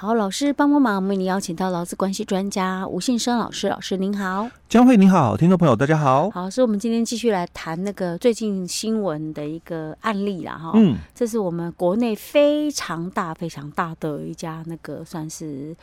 好，老师帮帮忙，我们邀请到劳资关系专家吴信生老师，老师您好，江惠您好，听众朋友大家好，好，所以我们今天继续来谈那个最近新闻的一个案例啦，哈，嗯，这是我们国内非常大非常大的一家那个算是。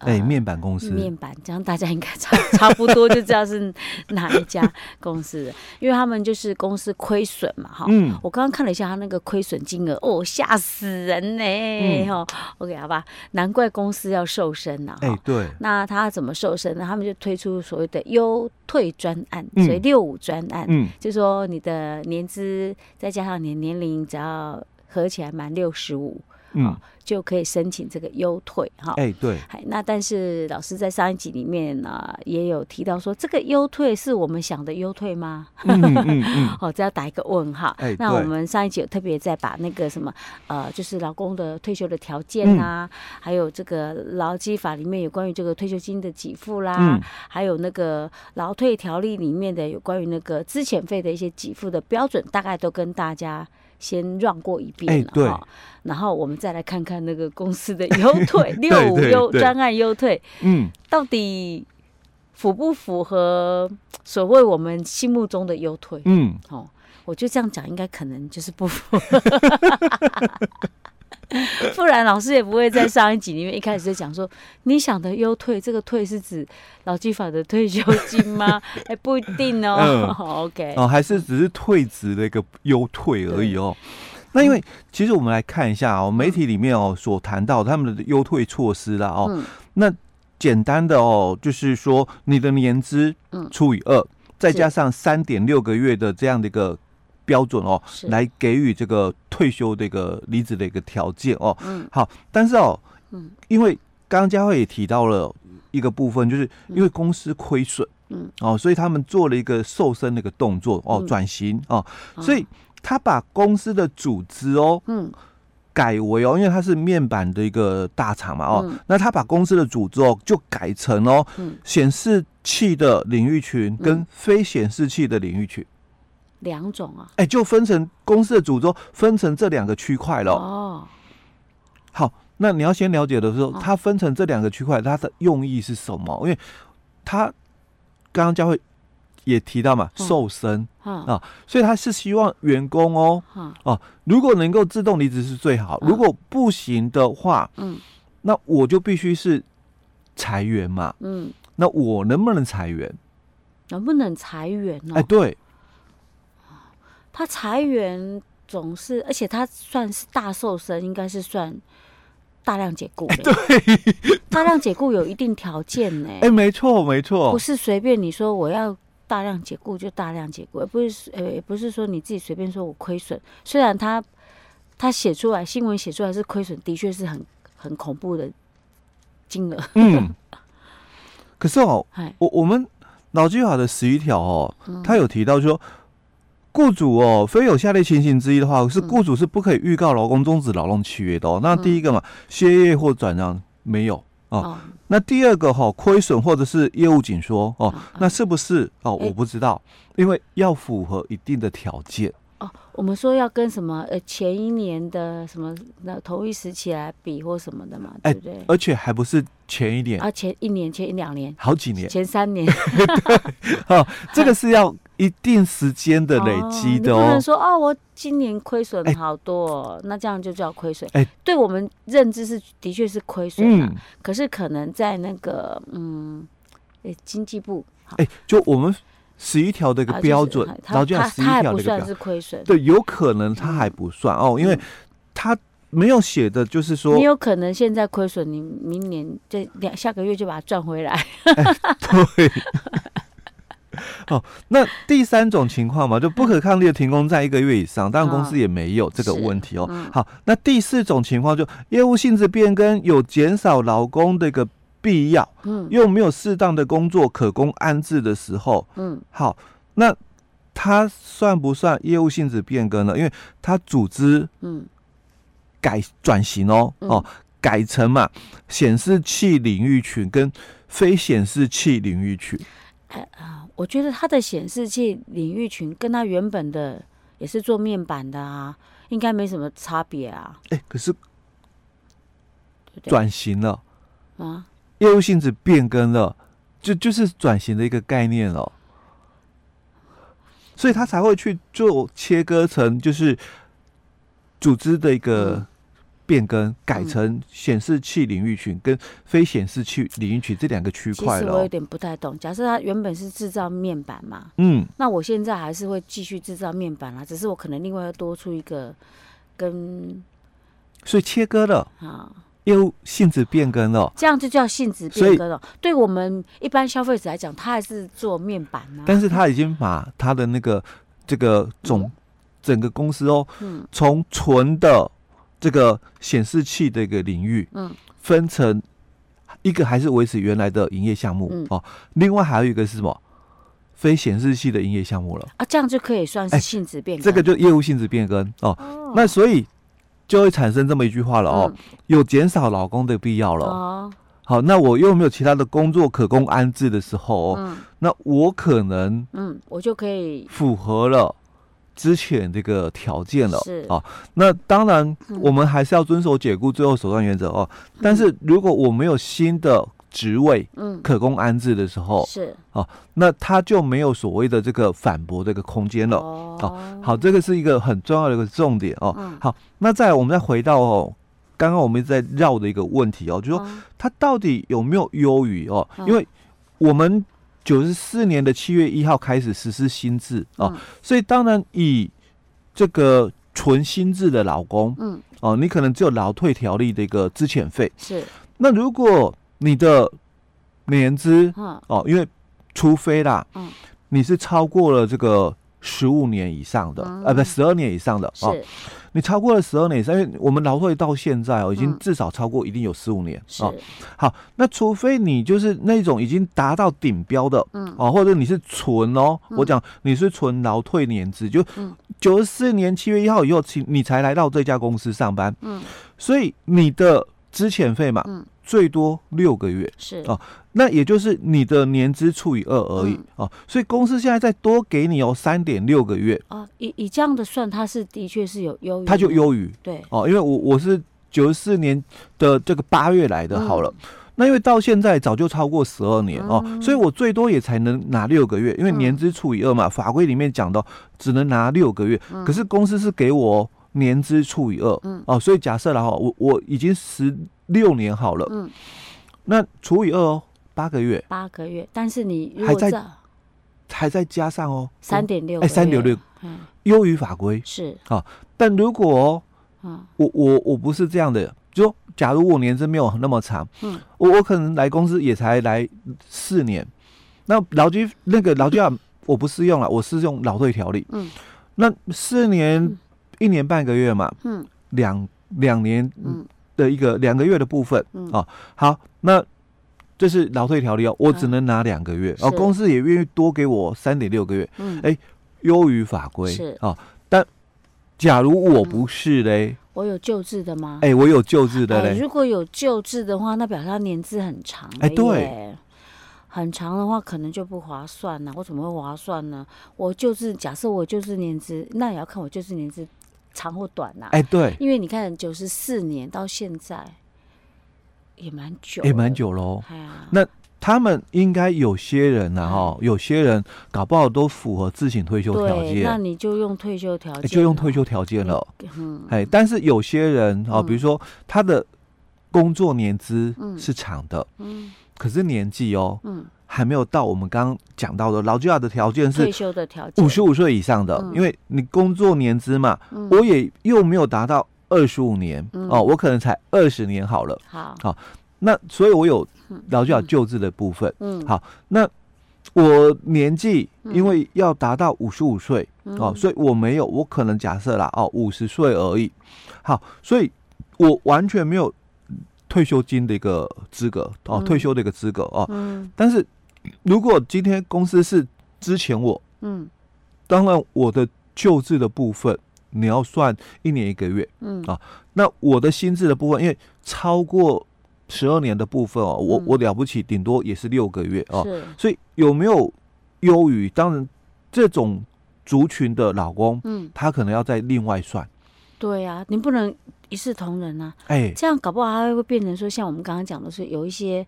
哎、欸，面板公司，面板，这样大家应该差 差不多就知道是哪一家公司，因为他们就是公司亏损嘛，哈。嗯。我刚刚看了一下他那个亏损金额，哦，吓死人呢，哈、嗯。OK，好吧，难怪公司要瘦身呐。哎、欸，对。那他怎么瘦身呢？他们就推出所谓的优退专案，所以六五专案，嗯，就说你的年资再加上你的年龄，只要合起来满六十五。嗯，就可以申请这个优退哈。哎，对。那但是老师在上一集里面呢、呃，也有提到说，这个优退是我们想的优退吗？嗯嗯嗯。哦，这要打一个问号。哎，那我们上一集有特别在把那个什么呃，就是劳工的退休的条件啊，嗯、还有这个劳基法里面有关于这个退休金的给付啦，嗯、还有那个劳退条例里面的有关于那个资遣费的一些给付的标准，大概都跟大家。先让过一遍了哈，然后我们再来看看那个公司的优退 六五优专案优退，嗯，到底符不符合所谓我们心目中的优退？嗯，哦，我觉得这样讲应该可能就是不符合。不然老师也不会在上一集里面一开始就讲说，你想的优退，这个退是指劳基法的退休金吗？哎，不一定哦。嗯、OK，哦，还是只是退职的一个优退而已哦。那因为其实我们来看一下哦，媒体里面哦所谈到他们的优退措施啦哦，嗯、那简单的哦就是说你的年资除以二，再加上三点六个月的这样的一个。标准哦，来给予这个退休的一个离职的一个条件哦。嗯，好，但是哦，嗯，因为刚刚佳慧也提到了一个部分，就是因为公司亏损，嗯，哦，所以他们做了一个瘦身的一个动作哦，转型哦，所以他把公司的组织哦，嗯，改为哦，因为它是面板的一个大厂嘛哦，那他把公司的组织哦就改成哦，显示器的领域群跟非显示器的领域群。两种啊，哎、欸，就分成公司的组织，分成这两个区块了。哦，好，那你要先了解的时候，它分成这两个区块，它的用意是什么？因为它刚刚佳慧也提到嘛，瘦身啊，所以他是希望员工哦，哦，如果能够自动离职是最好，如果不行的话，嗯，那我就必须是裁员嘛，嗯，那我能不能裁员？能不能裁员呢？哎，对。他裁员总是，而且他算是大瘦身，应该是算大量解雇。对，大量解雇有一定条件呢。哎，没错，没错，不是随便你说我要大量解雇就大量解雇，而不是呃，也不是说你自己随便说我亏损。虽然他他写出来新闻写出来是亏损，的确是很很恐怖的金额。嗯，可是哦，我我们劳基法的十一条哦，他有提到说。雇主哦，非有下列情形之一的话，是雇主是不可以预告劳工终止劳动契约的哦。那第一个嘛，歇业或转让没有哦。那第二个哈，亏损或者是业务紧缩哦，那是不是哦？我不知道，因为要符合一定的条件。哦，我们说要跟什么呃前一年的什么那同一时期来比或什么的嘛，对不对？而且还不是前一年啊，前一年、前一两年、好几年、前三年。对 哦，这个是要。一定时间的累积的哦，哦，不能说哦，我今年亏损好多，哦，欸、那这样就叫亏损。哎，欸、对我们认知是的确是亏损，嗯，可是可能在那个嗯，哎，经济部，哎，就我们十一条的一个标准，然后就十一条的一个标准，它还不算是亏损，对，有可能它还不算哦，因为它没有写的就是说，你有可能现在亏损，你明年这两下个月就把它赚回来，欸、对。哦，那第三种情况嘛，就不可抗力的停工在一个月以上，当然公司也没有这个问题哦。嗯、好，那第四种情况就业务性质变更有减少劳工的一个必要，嗯，又没有适当的工作可供安置的时候，嗯，好，那它算不算业务性质变更呢？因为它组织嗯。改转型哦哦，改成嘛显示器领域群跟非显示器领域群。我觉得它的显示器领域群跟它原本的也是做面板的啊，应该没什么差别啊。哎，可是转型了啊，业务性质变更了，就就是转型的一个概念了，所以他才会去做切割成就是组织的一个。嗯变更改成显示器领域群跟非显示器领域群这两个区块了。其实我有点不太懂。假设它原本是制造面板嘛，嗯，那我现在还是会继续制造面板啦，只是我可能另外要多出一个跟，所以切割了啊，业务性质变更了，这样就叫性质变更了。对我们一般消费者来讲，他还是做面板啊，但是他已经把他的那个这个总、嗯、整个公司哦，嗯，从纯的。这个显示器的一个领域，嗯，分成一个还是维持原来的营业项目、嗯、哦，另外还有一个是什么？非显示器的营业项目了啊，这样就可以算是性质变更。这个就业务性质变更哦，哦，那所以就会产生这么一句话了哦，嗯、有减少劳工的必要了。哦，好，那我又没有其他的工作可供安置的时候，嗯，那我可能，嗯，我就可以符合了。之前这个条件了是啊，那当然我们还是要遵守解雇最后手段原则哦、嗯。但是如果我没有新的职位嗯可供安置的时候是啊，那他就没有所谓的这个反驳这个空间了哦。好，这个是一个很重要的一个重点哦。嗯、好，那再我们再回到哦，刚刚我们一直在绕的一个问题哦，就是说他到底有没有优于哦？因为我们。九十四年的七月一号开始实施新制啊、嗯，所以当然以这个纯新制的老公，嗯，哦，你可能只有劳退条例的一个资遣费。是。那如果你的年资，哦，因为除非啦，嗯，你是超过了这个十五年以上的，呃、嗯，不，十二年以上的，哦。你超过了十二年以上，因为我们劳退到现在哦，已经至少超过一定有十五年哦。好，那除非你就是那种已经达到顶标的，嗯，哦，或者你是纯哦，我讲你是纯劳退年资，就九十四年七月一号以后，请你才来到这家公司上班，嗯，所以你的资遣费嘛，嗯。最多六个月。是。哦，那也就是你的年资除以二而已、嗯、哦，所以公司现在再多给你哦三点六个月。啊，以以这样的算，它是的确是有优于，它就优于对。哦，因为我我是九十四年的这个八月来的，好了、嗯，那因为到现在早就超过十二年、嗯、哦，所以我最多也才能拿六个月，因为年资除以二嘛，嗯、法规里面讲到只能拿六个月、嗯，可是公司是给我年资除以二，嗯。哦，所以假设了哈，我我已经十。六年好了，嗯，那除以二哦，八个月，八个月，但是你还在，还在加上哦，三点六，哎，三点六，嗯，优于法规。是。啊，但如果哦，嗯，我我我不是这样的，就假如我年资没有那么长，嗯，我我可能来公司也才来四年，那劳基那个劳基法我不适用了，我是用劳退条例，嗯，那四年、嗯、一年半个月嘛，嗯，两两年，嗯。的一个两个月的部分，嗯、哦，好，那这是劳退条例哦，我只能拿两个月，哦，公司也愿意多给我三点六个月，嗯，哎，优于法规是。哦，但假如我不是嘞，嗯、我有救治的吗？哎，我有救治的嘞、哎，如果有救治的话，那表示他年资很长，哎，对，很长的话可能就不划算了，我怎么会划算呢？我就是假设我就是年资，那也要看我就是年资。长或短呐、啊？哎，对，因为你看九十四年到现在也蛮久，也蛮久喽。哎呀，那他们应该有些人啊，哈，有些人搞不好都符合自行退休条件。那你就用退休条件，就用退休条件了。嗯，哎，但是有些人啊，比如说他的工作年资是长的，嗯，可是年纪哦，嗯。还没有到我们刚刚讲到的劳基法的条件是退休的条件，五十五岁以上的，嗯，因为你工作年资嘛，嗯，我也又没有达到二十五年，嗯，哦，我可能才二十年好了，好，好，那所以我有劳基法救治的部分，嗯，好，那我年纪因为要达到五十五岁，哦，所以我没有，我可能假设啦，哦，五十岁而已，好，所以我完全没有退休金的一个资格哦，退休的一个资格哦，嗯，但是。如果今天公司是之前我，嗯，当然我的旧制的部分你要算一年一个月，嗯啊，那我的新制的部分，因为超过十二年的部分哦，我我了不起，顶多也是六个月哦，所以有没有优于？当然这种族群的老公，嗯，他可能要再另外算。对呀，你不能一视同仁啊。哎，这样搞不好还会变成说，像我们刚刚讲的是有一些，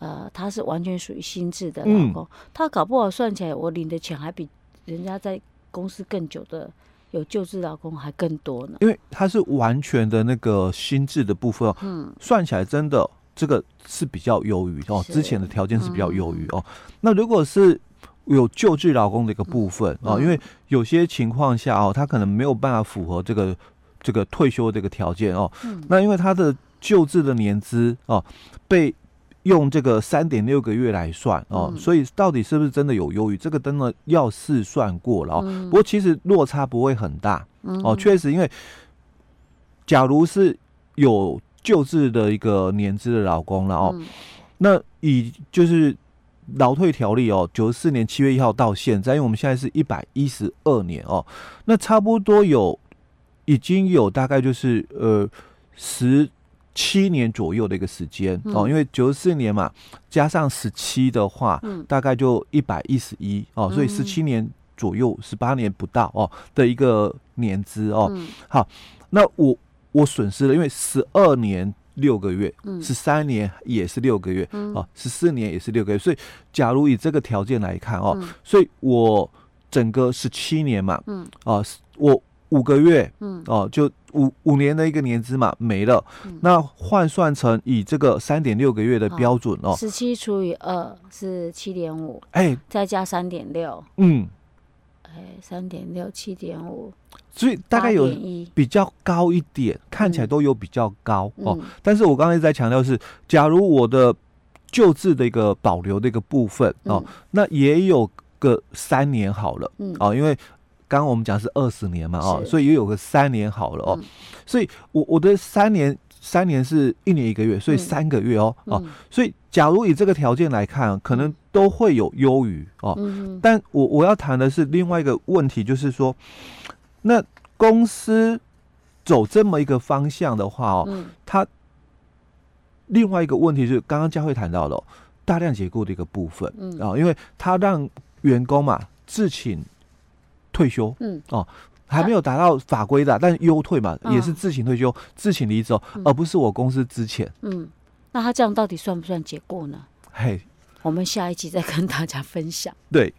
呃，他是完全属于新制的老公，嗯、他搞不好算起来，我领的钱还比人家在公司更久的有救治老公还更多呢。因为他是完全的那个心智的部分，嗯，算起来真的这个是比较优于哦，之前的条件是比较优于哦。那如果是有救治老公的一个部分啊，因为有些情况下哦，他可能没有办法符合这个这个退休的这个条件哦。那因为他的救治的年资哦，被用这个三点六个月来算哦，所以到底是不是真的有优于这个，真的要试算过了哦。不过其实落差不会很大哦，确实，因为假如是有救治的一个年资的老公了哦，那以就是。劳退条例哦，九十四年七月一号到现在，因为我们现在是一百一十二年哦，那差不多有已经有大概就是呃十七年左右的一个时间哦，因为九十四年嘛，加上十七的话，大概就一百一十一哦，所以十七年左右，十八年不到哦的一个年资哦。好，那我我损失了，因为十二年。六个月，十三年也是六个月，哦，十四年也是六个月，所以假如以这个条件来看哦，所以我整个十七年嘛，嗯，哦，我五个月，嗯，哦，就五五年的一个年资嘛没了，那换算成以这个三点六个月的标准哦，十七除以二是七点五，哎，再加三点六，嗯。哎，三点六七点五，所以大概有比较高一点，看起来都有比较高哦。但是我刚才一直在强调是，假如我的旧制的一个保留的一个部分哦，那也有个三年好了，嗯。哦，因为刚刚我们讲是二十年嘛，哦，所以也有个三年好了哦。所以我我的三年三年是一年一个月，所以三个月哦哦，所以。假如以这个条件来看，可能都会有优于哦。嗯、但我我要谈的是另外一个问题，就是说，那公司走这么一个方向的话哦，嗯、它另外一个问题是刚刚佳慧谈到了、哦、大量解雇的一个部分啊、因为他让员工嘛自请退休，嗯哦，还没有达到法规的，但是优退嘛，也是自请退休、自请离职、而不是我公司之前，嗯。那他这样到底算不算解雇呢？嘿，我们下一集再跟大家分享。对。